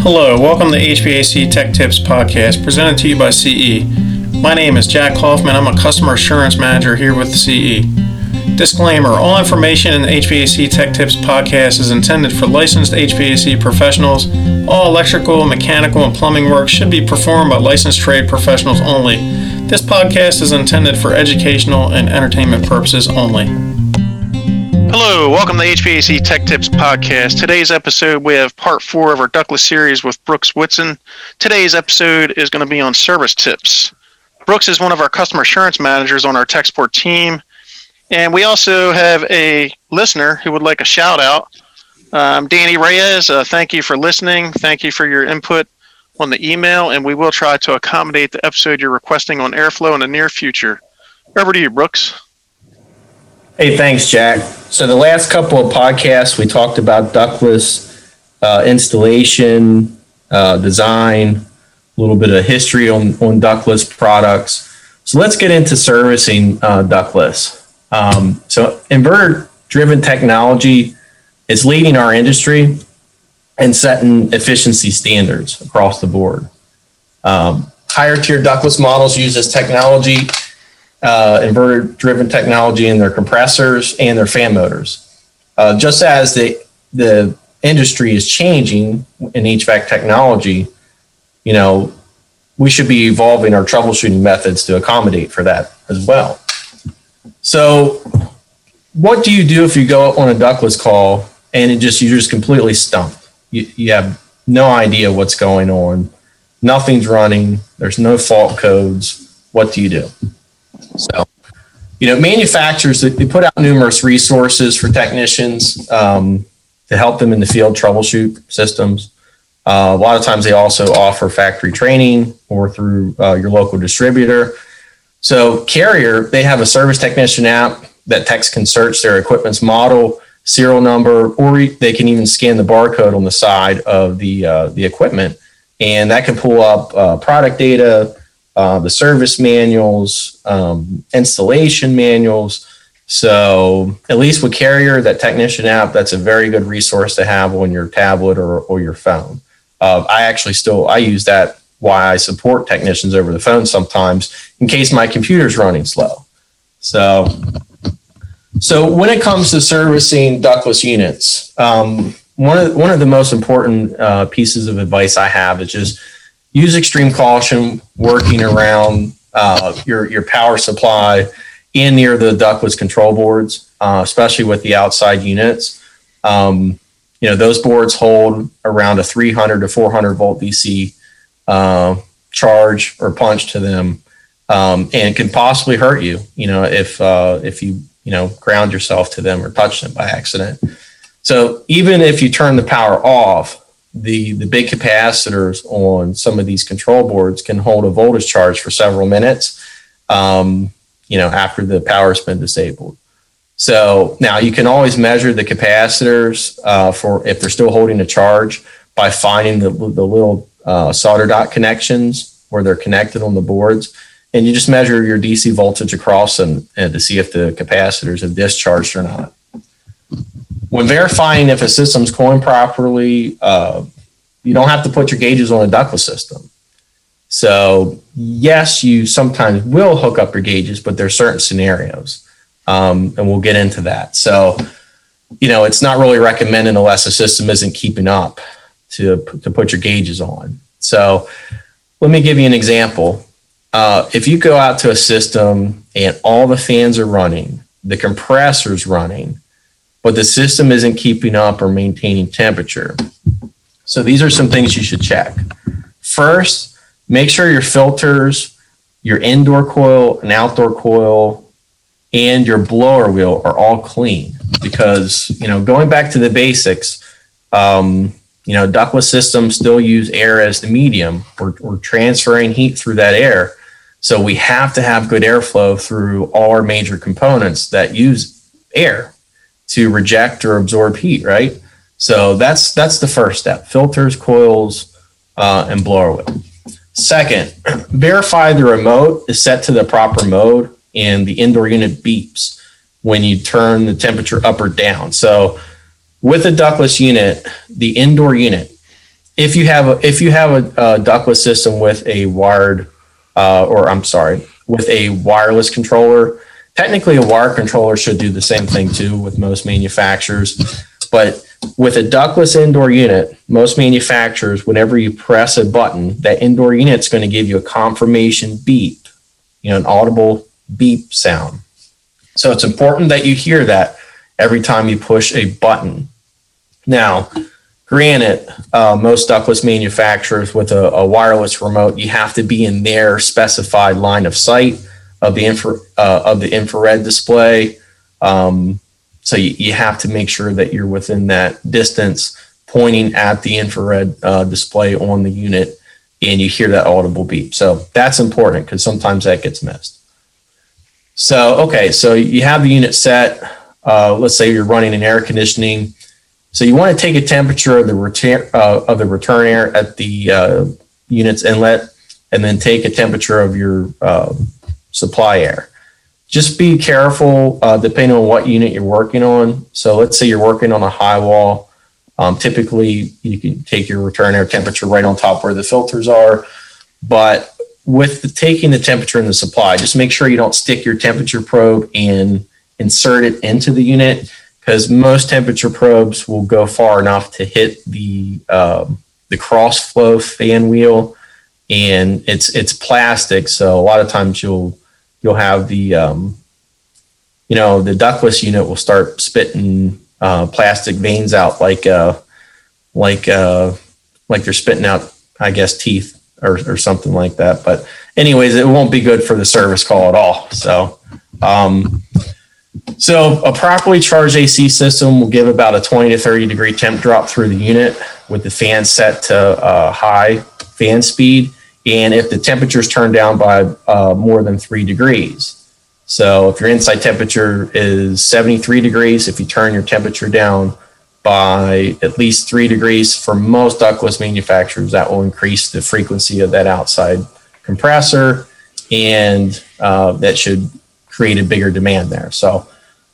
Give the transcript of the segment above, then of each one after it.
Hello, welcome to HVAC Tech Tips podcast presented to you by CE. My name is Jack Hoffman. I'm a customer assurance manager here with CE. Disclaimer All information in the HVAC Tech Tips podcast is intended for licensed HVAC professionals. All electrical, mechanical, and plumbing work should be performed by licensed trade professionals only. This podcast is intended for educational and entertainment purposes only. Hello, welcome to the HVAC Tech Tips podcast. Today's episode, we have part four of our Ductless series with Brooks Whitson. Today's episode is going to be on service tips. Brooks is one of our customer assurance managers on our tech support team. And we also have a listener who would like a shout out. Um, Danny Reyes, uh, thank you for listening. Thank you for your input on the email, and we will try to accommodate the episode you're requesting on Airflow in the near future. Over to you, Brooks. Hey, thanks, Jack. So the last couple of podcasts, we talked about ductless uh, installation, uh, design, a little bit of history on, on ductless products. So let's get into servicing uh, ductless. Um, so inverter-driven technology is leading our industry and setting efficiency standards across the board. Um, higher tier ductless models use this technology uh, inverter driven technology in their compressors and their fan motors. Uh, just as the, the industry is changing in HVAC technology, you know, we should be evolving our troubleshooting methods to accommodate for that as well. So, what do you do if you go on a ductless call and it just you're just completely stumped? You, you have no idea what's going on. Nothing's running. There's no fault codes. What do you do? So, you know, manufacturers they put out numerous resources for technicians um, to help them in the field troubleshoot systems. Uh, a lot of times they also offer factory training or through uh, your local distributor. So Carrier, they have a service technician app that techs can search their equipment's model, serial number, or they can even scan the barcode on the side of the uh, the equipment, and that can pull up uh, product data, uh, the service manuals, um, installation manuals. So at least with Carrier, that technician app, that's a very good resource to have on your tablet or, or your phone. Uh, I actually still I use that why I support technicians over the phone sometimes in case my computer's running slow. So, so when it comes to servicing ductless units, um, one of one of the most important uh, pieces of advice I have is just use extreme caution working around uh, your your power supply in near the ductless control boards, uh, especially with the outside units. Um, you know those boards hold around a 300 to 400 volt DC uh, charge or punch to them, um, and can possibly hurt you. You know if uh, if you you know ground yourself to them or touch them by accident. So even if you turn the power off, the, the big capacitors on some of these control boards can hold a voltage charge for several minutes, um, you know, after the power's been disabled. So now you can always measure the capacitors uh, for if they're still holding a charge by finding the, the little uh, solder dot connections where they're connected on the boards. And you just measure your DC voltage across them and to see if the capacitors have discharged or not when verifying if a system's coiling properly, uh, you don't have to put your gauges on a ductless system. So yes, you sometimes will hook up your gauges, but there are certain scenarios, um, and we'll get into that. So, you know, it's not really recommended unless the system isn't keeping up to to put your gauges on. So, let me give you an example. Uh, if you go out to a system and all the fans are running, the compressor's running, but the system isn't keeping up or maintaining temperature. So these are some things you should check. First, make sure your filters, your indoor coil and outdoor coil, and your blower wheel are all clean because, you know, going back to the basics, um, you know, ductless systems still use air as the medium. We're, we're transferring heat through that air. So we have to have good airflow through all our major components that use air to reject or absorb heat, right? So that's that's the first step: filters, coils, uh, and blower wheel. Second, verify the remote is set to the proper mode and the indoor unit beeps when you turn the temperature up or down. So with a ductless unit, the indoor unit, if you have a, if you have a, a ductless system with a wired, uh, or I'm sorry, with a wireless controller, technically a wire controller should do the same thing too with most manufacturers. But with a ductless indoor unit, most manufacturers, whenever you press a button, that indoor unit's going to give you a confirmation beep, you know, an audible beep sound. So it's important that you hear that every time you push a button. Now, granted, uh, most ductless manufacturers with a, a, wireless remote, you have to be in their specified line of sight of the infra, uh, of the infrared display. Um, so you, you have to make sure that you're within that distance pointing at the infrared uh, display on the unit and you hear that audible beep. So that's important because sometimes that gets missed. So, okay, so you have the unit set. Uh, let's say you're running an air conditioning. So you want to take a temperature of the return uh, of the return air at the uh, unit's inlet, and then take a temperature of your uh, supply air just be careful uh, depending on what unit you're working on. So let's say you're working on a high wall. Um, typically, you can take your return air temperature right on top where the filters are. But with the, taking the temperature in the supply, just make sure you don't stick your temperature probe and insert it into the unit because most temperature probes will go far enough to hit the um, the cross flow fan wheel, and it's it's plastic, so a lot of times you'll you'll have the um, you know the ductless unit will start spitting uh, plastic vanes out like uh, like uh, like they're spitting out I guess teeth or, or something like that. But anyways, it won't be good for the service call at all. So um, so a properly charged AC system will give about a 20 to 30 degree temp drop through the unit with the fan set to uh, high fan speed and if the temperature is turned down by uh, more than three degrees. So if your inside temperature is 73 degrees, if you turn your temperature down by at least three degrees for most ductless manufacturers, that will increase the frequency of that outside compressor, and uh, that should create a bigger demand there. So,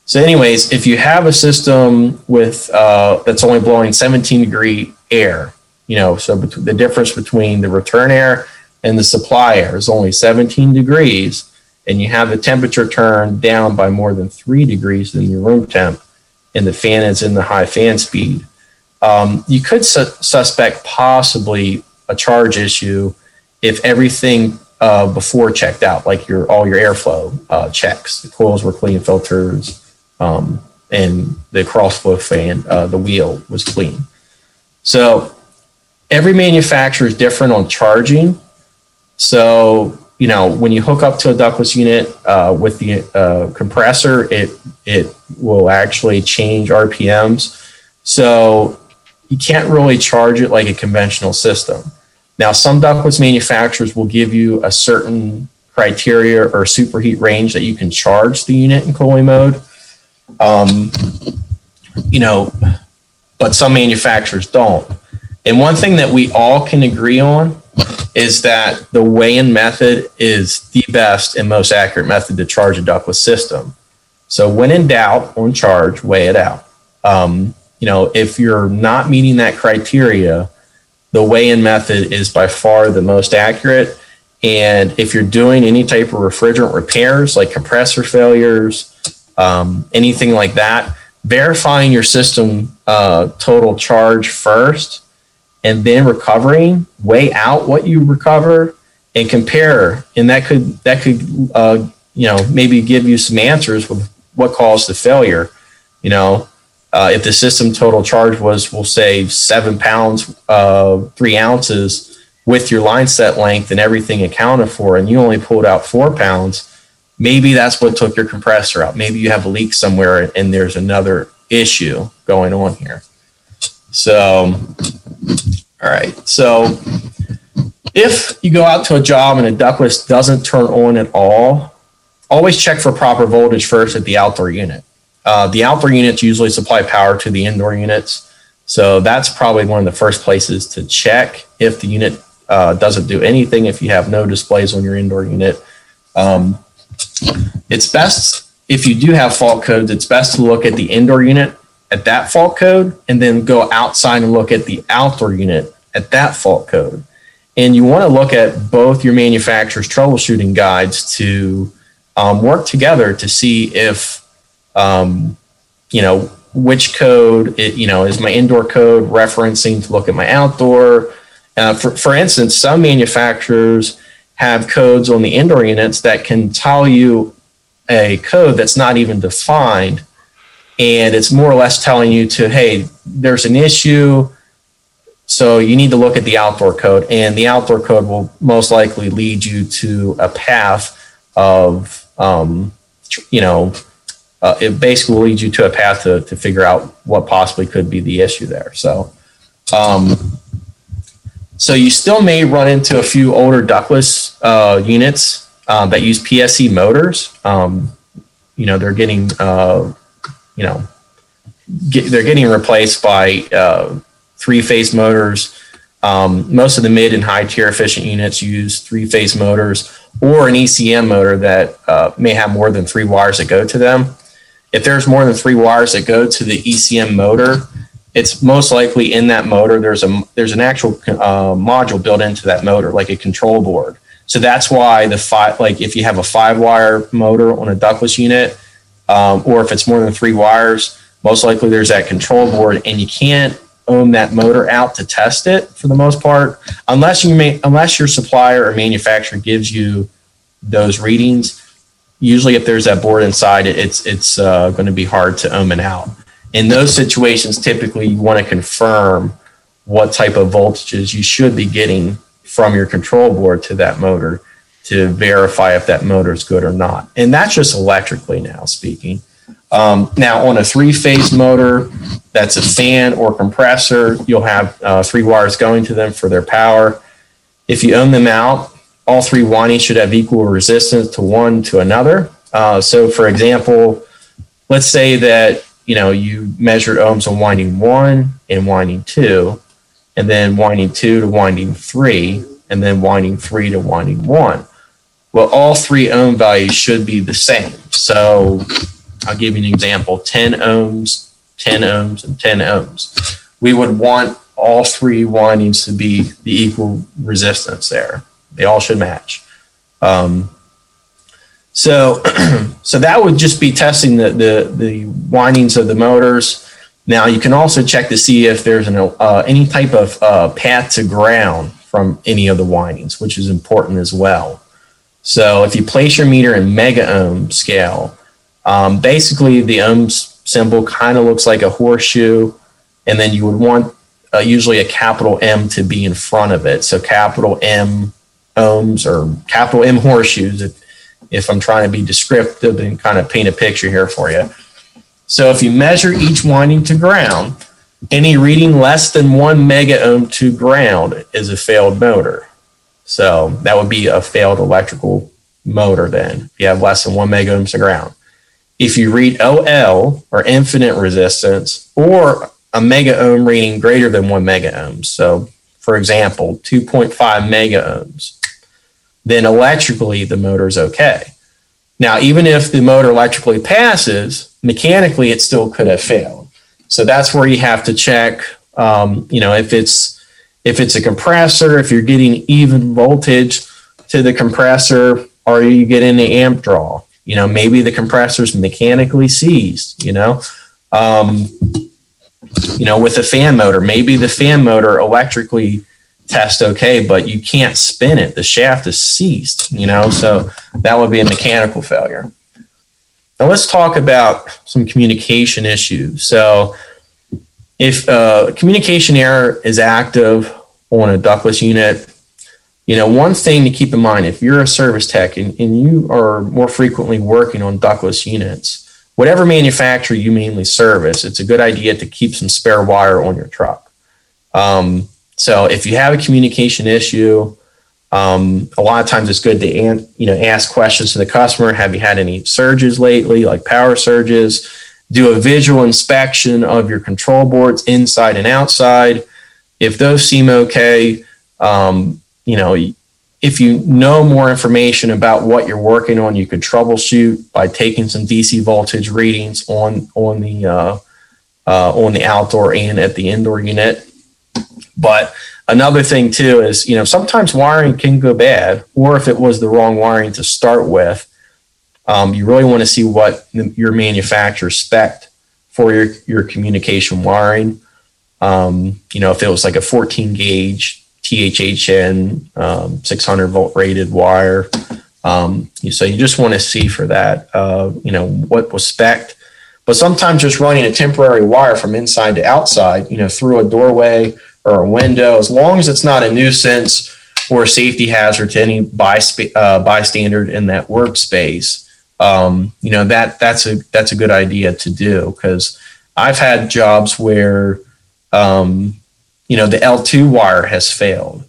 so anyways, if you have a system with uh, that's only blowing 17 degree air, you know, so the difference between the return air and the supply air is only 17 degrees and you have the temperature turned down by more than three degrees than your room temp and the fan is in the high fan speed, um, you could su- suspect possibly a charge issue if everything uh, before checked out, like your all your airflow uh, checks, the coils were clean, filters, um, and the crossflow fan, uh, the wheel was clean. So every manufacturer is different on charging. So, you know, when you hook up to a ductless unit uh, with the uh, compressor, it it will actually change RPMs. So you can't really charge it like a conventional system. Now, some ductless manufacturers will give you a certain criteria or superheat range that you can charge the unit in cooling mode. Um, you know, but some manufacturers don't. And one thing that we all can agree on is that the weigh-in method is the best and most accurate method to charge a ductless system. So when in doubt on charge, weigh it out. Um, you know, if you're not meeting that criteria, the weigh-in method is by far the most accurate. And if you're doing any type of refrigerant repairs, like compressor failures, um, anything like that, verifying your system uh, total charge first and then recovering, weigh out what you recover and compare. And that could that could uh, you know maybe give you some answers with what caused the failure. You know, uh, if the system total charge was, we'll say, seven pounds, uh, three ounces with your line set length and everything accounted for, and you only pulled out four pounds, maybe that's what took your compressor out. Maybe you have a leak somewhere and there's another issue going on here. So, all right. So, if you go out to a job and a ductless doesn't turn on at all, always check for proper voltage first at the outdoor unit. Uh, the outdoor units usually supply power to the indoor units. So that's probably one of the first places to check if the unit uh, doesn't do anything, if you have no displays on your indoor unit. Um, it's best, if you do have fault codes, it's best to look at the indoor unit at that fault code and then go outside and look at the outdoor unit at that fault code. And you want to look at both your manufacturer's troubleshooting guides to um, work together to see if, um, you know, which code, it, you know, is my indoor code referencing to look at my outdoor. Uh, for, for instance, some manufacturers have codes on the indoor units that can tell you a code that's not even defined. And it's more or less telling you to, hey, there's an issue so you need to look at the outdoor code, and the outdoor code will most likely lead you to a path of, um, you know, uh, it basically will lead you to a path to, to figure out what possibly could be the issue there. So, um, so you still may run into a few older ductless uh, units uh, that use PSC motors. Um, you know, they're getting, uh, you know, get, they're getting replaced by uh, three phase motors. Um, most of the mid and high tier efficient units use three phase motors or an ECM motor that uh, may have more than three wires that go to them. If there's more than three wires that go to the ECM motor, it's most likely in that motor. There's a there's an actual uh, module built into that motor, like a control board. So that's why the five, like if you have a five wire motor on a ductless unit, um, or if it's more than three wires, most likely there's that control board, and you can't ohm that motor out to test it for the most part, unless you may, unless your supplier or manufacturer gives you those readings. Usually, if there's that board inside, it's it's uh, going to be hard to ohm it out. In those situations, typically you want to confirm what type of voltages you should be getting from your control board to that motor to verify if that motor is good or not. And that's just electrically now speaking. Um, now, on a three phase motor, that's a fan or compressor, you'll have uh, three wires going to them for their power. If you ohm them out, all three windings should have equal resistance to one to another. Uh, so, for example, let's say that you know you measured ohms on winding one and winding two, and then winding two to winding three, and then winding three to winding one. Well, all three ohm values should be the same. So I'll give you an example 10 ohms, 10 ohms, and 10 ohms. We would want all three windings to be the equal resistance there. They all should match. Um, so, so that would just be testing the, the, the windings of the motors. Now you can also check to see if there's an, uh, any type of uh, path to ground from any of the windings, which is important as well. So if you place your meter in mega ohm scale, um, basically, the ohms symbol kind of looks like a horseshoe, and then you would want uh, usually a capital M to be in front of it. So capital M ohms or capital M horseshoes, if, if I'm trying to be descriptive and kind of paint a picture here for you. So if you measure each winding to ground, any reading less than one mega ohm to ground is a failed motor. So that would be a failed electrical motor then. If you have less than one mega ohms to ground if you read OL or infinite resistance or a mega ohm reading greater than one mega ohms. So, for example, 2.5 mega ohms, then electrically the motor is okay. Now, even if the motor electrically passes, mechanically it still could have failed. So that's where you have to check. Um, you know, if it's if it's a compressor, if you're getting even voltage to the compressor, or you getting the amp draw you know, maybe the compressor's mechanically seized, you know. Um, you know, with a fan motor, maybe the fan motor electrically tests okay, but you can't spin it. The shaft is seized, you know, so that would be a mechanical failure. Now let's talk about some communication issues. So if uh, communication error is active on a ductless unit, you know, one thing to keep in mind if you're a service tech and, and you are more frequently working on ductless units, whatever manufacturer you mainly service, it's a good idea to keep some spare wire on your truck. Um, so if you have a communication issue, um, a lot of times it's good to an, you know ask questions to the customer. Have you had any surges lately, like power surges? Do a visual inspection of your control boards inside and outside. If those seem okay, um, you know, if you know more information about what you're working on, you could troubleshoot by taking some DC voltage readings on on the uh, uh, on the outdoor and at the indoor unit. But another thing too is you know sometimes wiring can go bad, or if it was the wrong wiring to start with, um, you really want to see what the, your manufacturer spec for your your communication wiring. Um, you know, if it was like a 14 gauge THHN um, 600 volt rated wire. Um, so you just want to see for that, uh, you know, what was spec but sometimes just running a temporary wire from inside to outside, you know, through a doorway or a window, as long as it's not a nuisance or a safety hazard to any uh, bystander in that workspace, um, you know, that that's a that's a good idea to do because I've had jobs where, um, you know, the L2 wire has failed.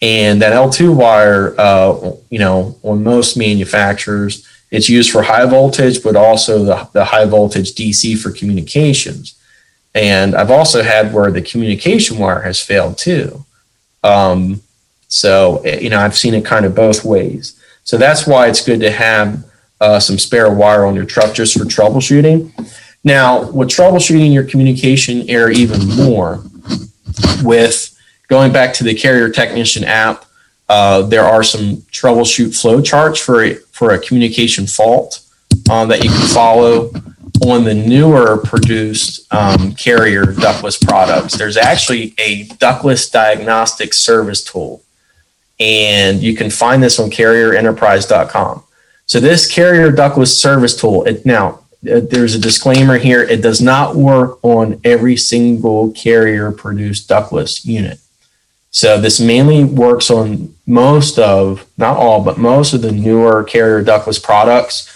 And that L2 wire, uh, you know, on most manufacturers, it's used for high voltage, but also the, the high voltage DC for communications. And I've also had where the communication wire has failed too. Um, so, eh, you know, I've seen it kind of both ways. So that's why it's good to have uh, some spare wire on your truck just for troubleshooting. Now, with troubleshooting your communication area even more, with going back to the carrier technician app, uh, there are some troubleshoot flow charts for a, for a communication fault um, that you can follow on the newer produced um, carrier ductless products. There's actually a ductless diagnostic service tool, and you can find this on carrierenterprise.com. So this carrier ductless service tool, it now uh, there's a disclaimer here. It does not work on every single carrier produced ductless unit. So this mainly works on most of, not all, but most of the newer carrier ductless products.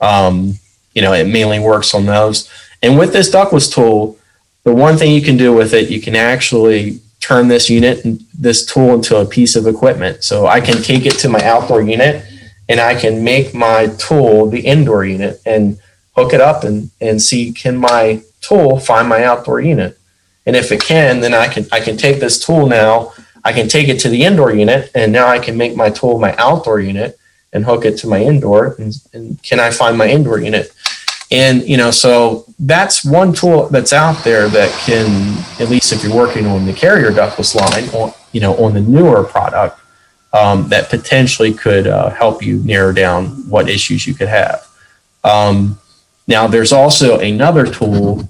Um, you know, it mainly works on those. And with this ductless tool, the one thing you can do with it, you can actually turn this unit, this tool into a piece of equipment. So I can take it to my outdoor unit and I can make my tool the indoor unit and hook it up and, and see can my tool find my outdoor unit. And if it can, then I can I can take this tool now. I can take it to the indoor unit, and now I can make my tool my outdoor unit and hook it to my indoor. And, and can I find my indoor unit? And you know, so that's one tool that's out there that can, at least if you're working on the carrier ductless line, or you know, on the newer product, um, that potentially could uh, help you narrow down what issues you could have. Um, now, there's also another tool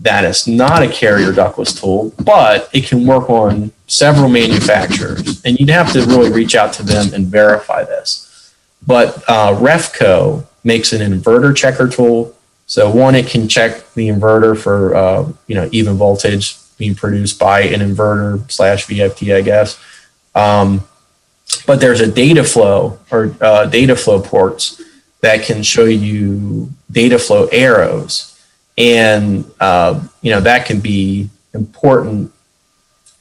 that is not a carrier ductless tool, but it can work on several manufacturers. And you'd have to really reach out to them and verify this. But uh, Refco makes an inverter checker tool. So one, it can check the inverter for uh, you know even voltage being produced by an inverter slash VFD, I guess. Um, but there's a data flow or uh, data flow ports that can show you data flow arrows and uh, you know that can be important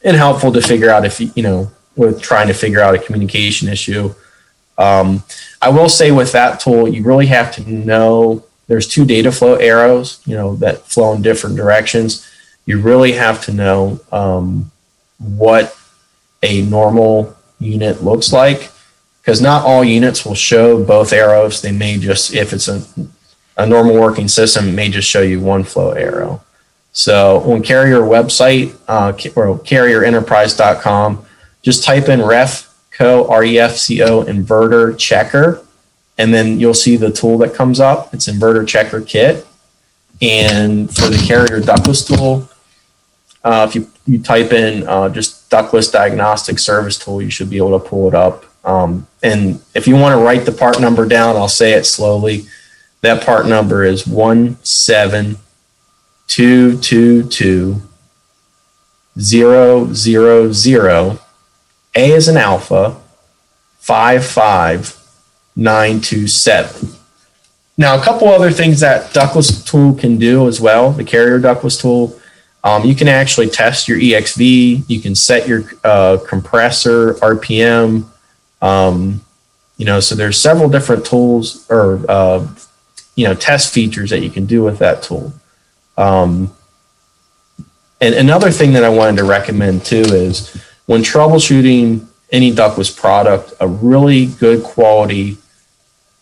and helpful to figure out if you know with trying to figure out a communication issue. Um, I will say with that tool, you really have to know there's two data flow arrows, you know, that flow in different directions. You really have to know um, what a normal unit looks like because not all units will show both arrows. They may just, if it's a a normal working system may just show you one flow arrow. So on carrier website uh, or carrierenterprise.com, just type in refco, R-E-F-C-O inverter checker, and then you'll see the tool that comes up. It's inverter checker kit. And for the carrier ductless tool, uh, if you, you type in uh, just ductless diagnostic service tool, you should be able to pull it up. Um, and if you want to write the part number down, I'll say it slowly. That part number is one seven two two two zero zero zero. A is an alpha five five nine two seven. Now, a couple other things that ductless tool can do as well. The carrier ductless tool. Um, you can actually test your EXV. You can set your uh, compressor RPM. Um, you know, so there's several different tools or uh, you know test features that you can do with that tool. Um, and another thing that I wanted to recommend too is when troubleshooting any ductless product, a really good quality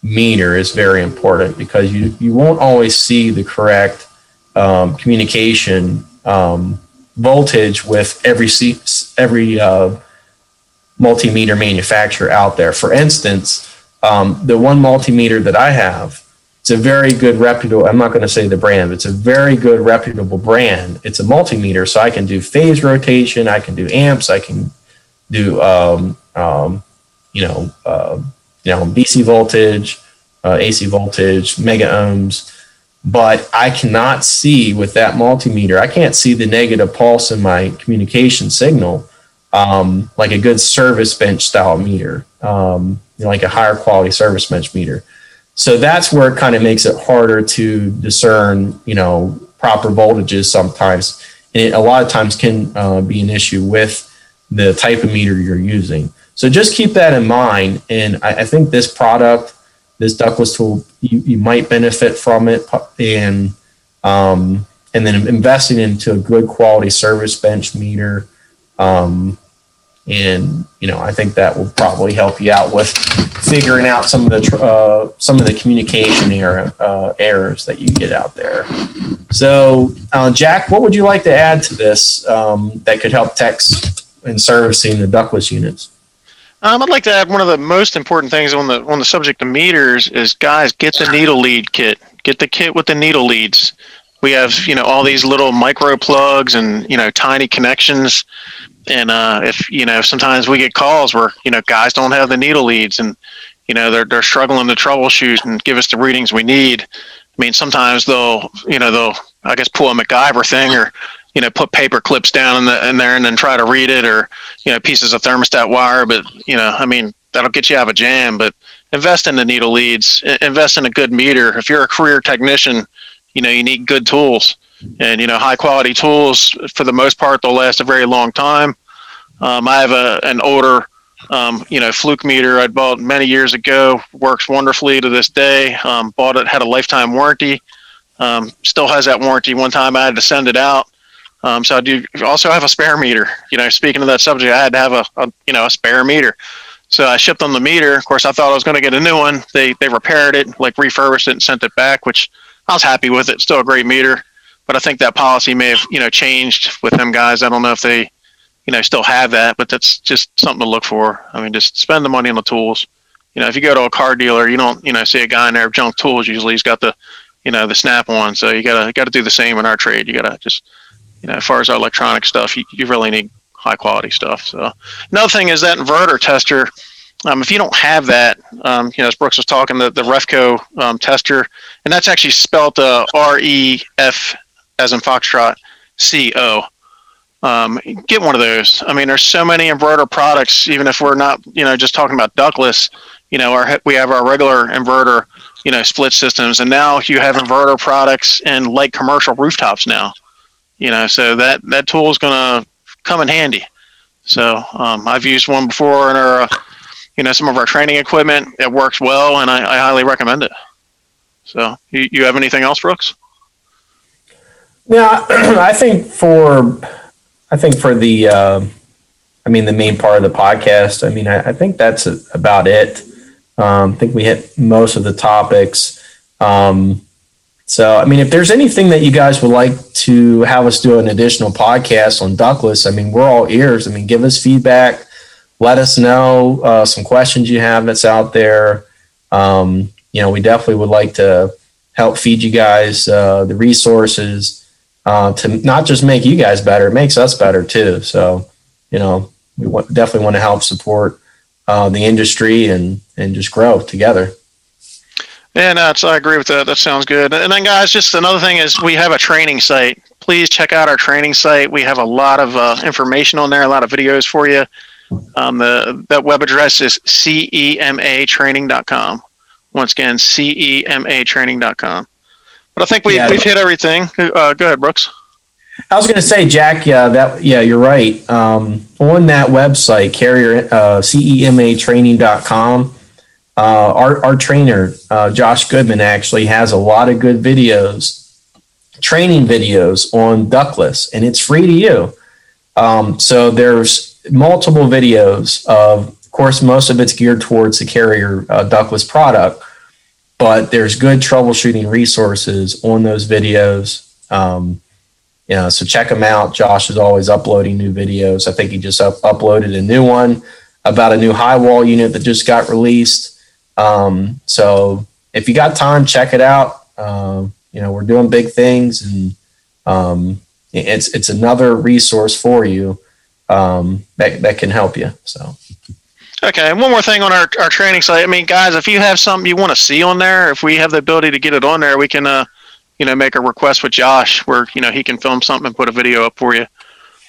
meter is very important because you, you won't always see the correct um, communication um, voltage with every every uh, multimeter manufacturer out there. For instance, um, the one multimeter that I have, it's a very good reputable. I'm not going to say the brand, but it's a very good reputable brand. It's a multimeter, so I can do phase rotation, I can do amps, I can do um, um, you know uh, you know DC voltage, uh, AC voltage, mega ohms. But I cannot see with that multimeter. I can't see the negative pulse in my communication signal um, like a good service bench style meter, um, you know, like a higher quality service bench meter. So that's where it kind of makes it harder to discern, you know, proper voltages sometimes. And it a lot of times can uh, be an issue with the type of meter you're using. So just keep that in mind. And I, I think this product, this ductless tool, you, you might benefit from it. And um, and then investing into a good quality service bench meter um, and you know, I think that will probably help you out with figuring out some of the uh, some of the communication uh, errors that you get out there. So, uh, Jack, what would you like to add to this um, that could help techs in servicing the ductless units? Um, I'd like to add one of the most important things on the on the subject of meters is guys get the needle lead kit. Get the kit with the needle leads. We have you know all these little micro plugs and you know tiny connections and uh, if you know, sometimes we get calls where you know guys don't have the needle leads, and you know they're they're struggling to troubleshoot and give us the readings we need. I mean, sometimes they'll you know they'll I guess pull a MacGyver thing or you know put paper clips down in, the, in there and then try to read it or you know pieces of thermostat wire. But you know, I mean, that'll get you out of a jam. But invest in the needle leads. Invest in a good meter. If you're a career technician, you know you need good tools and you know high quality tools for the most part they'll last a very long time um, i have a an older um, you know fluke meter i bought many years ago works wonderfully to this day um, bought it had a lifetime warranty um, still has that warranty one time i had to send it out um, so i do also have a spare meter you know speaking of that subject i had to have a, a you know a spare meter so I shipped them the meter. Of course, I thought I was going to get a new one. They they repaired it, like refurbished it, and sent it back, which I was happy with it. Still a great meter but I think that policy may have you know changed with them guys. I don't know if they you know still have that, but that's just something to look for. I mean, just spend the money on the tools. You know, if you go to a car dealer, you don't you know see a guy in there with junk tools. Usually, he's got the you know the snap on. So you gotta got to do the same in our trade. You gotta just you know as far as our electronic stuff, you, you really need high quality stuff. So another thing is that inverter tester. Um, if you don't have that, um, you know, as Brooks was talking, the, the Refco um, tester, and that's actually spelled uh, R E F as in Foxtrot, CO. Um, get one of those. I mean, there's so many inverter products. Even if we're not, you know, just talking about ductless, you know, our we have our regular inverter, you know, split systems, and now you have inverter products in light commercial rooftops now. You know, so that that tool is going to come in handy. So um, I've used one before in our, uh, you know, some of our training equipment. It works well, and I, I highly recommend it. So, you, you have anything else, Brooks? Yeah, I think for I think for the uh, I mean the main part of the podcast. I mean I, I think that's about it. Um, I think we hit most of the topics. Um, so I mean, if there's anything that you guys would like to have us do an additional podcast on ductless, I mean, we're all ears. I mean, give us feedback. Let us know uh, some questions you have that's out there. Um, you know, we definitely would like to help feed you guys uh, the resources uh, to not just make you guys better, it makes us better too. So, you know, we definitely want to help support uh, the industry and and just grow together. Yeah, no, I agree with that. That sounds good. And then, guys, just another thing is we have a training site. Please check out our training site. We have a lot of uh, information on there, a lot of videos for you. Um, the that web address is cematraining.com. Once again, cematraining.com. But I think we, yeah. we've hit everything. Uh, go ahead, Brooks. I was going to say, Jack. Yeah, that. Yeah, you're right. Um, on that website, carrier uh, cematraining.com, uh, our our trainer uh, Josh Goodman actually has a lot of good videos, training videos on ductless, and it's free to you. Um, so there's multiple videos of, of course, most of it's geared towards the carrier uh, ductless product but there's good troubleshooting resources on those videos. Um, so check them out. Josh is always uploading new videos. I think he just up- uploaded a new one about a new high wall unit that just got released. Um, so if you got time, check it out. Um, you know, we're doing big things and um, it's it's another resource for you um, that, that can help you. So Okay, and one more thing on our, our training site. I mean, guys, if you have something you want to see on there, if we have the ability to get it on there, we can, uh, you know, make a request with Josh where you know he can film something and put a video up for you.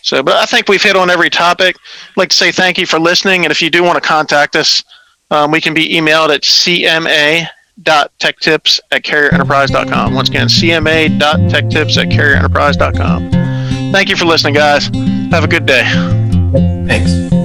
So, but I think we've hit on every topic. I'd like to say thank you for listening, and if you do want to contact us, um, we can be emailed at cma.techtips at carrierenterprise.com. Once again, cma.techtips at carrierenterprise.com. Thank you for listening, guys. Have a good day. thanks.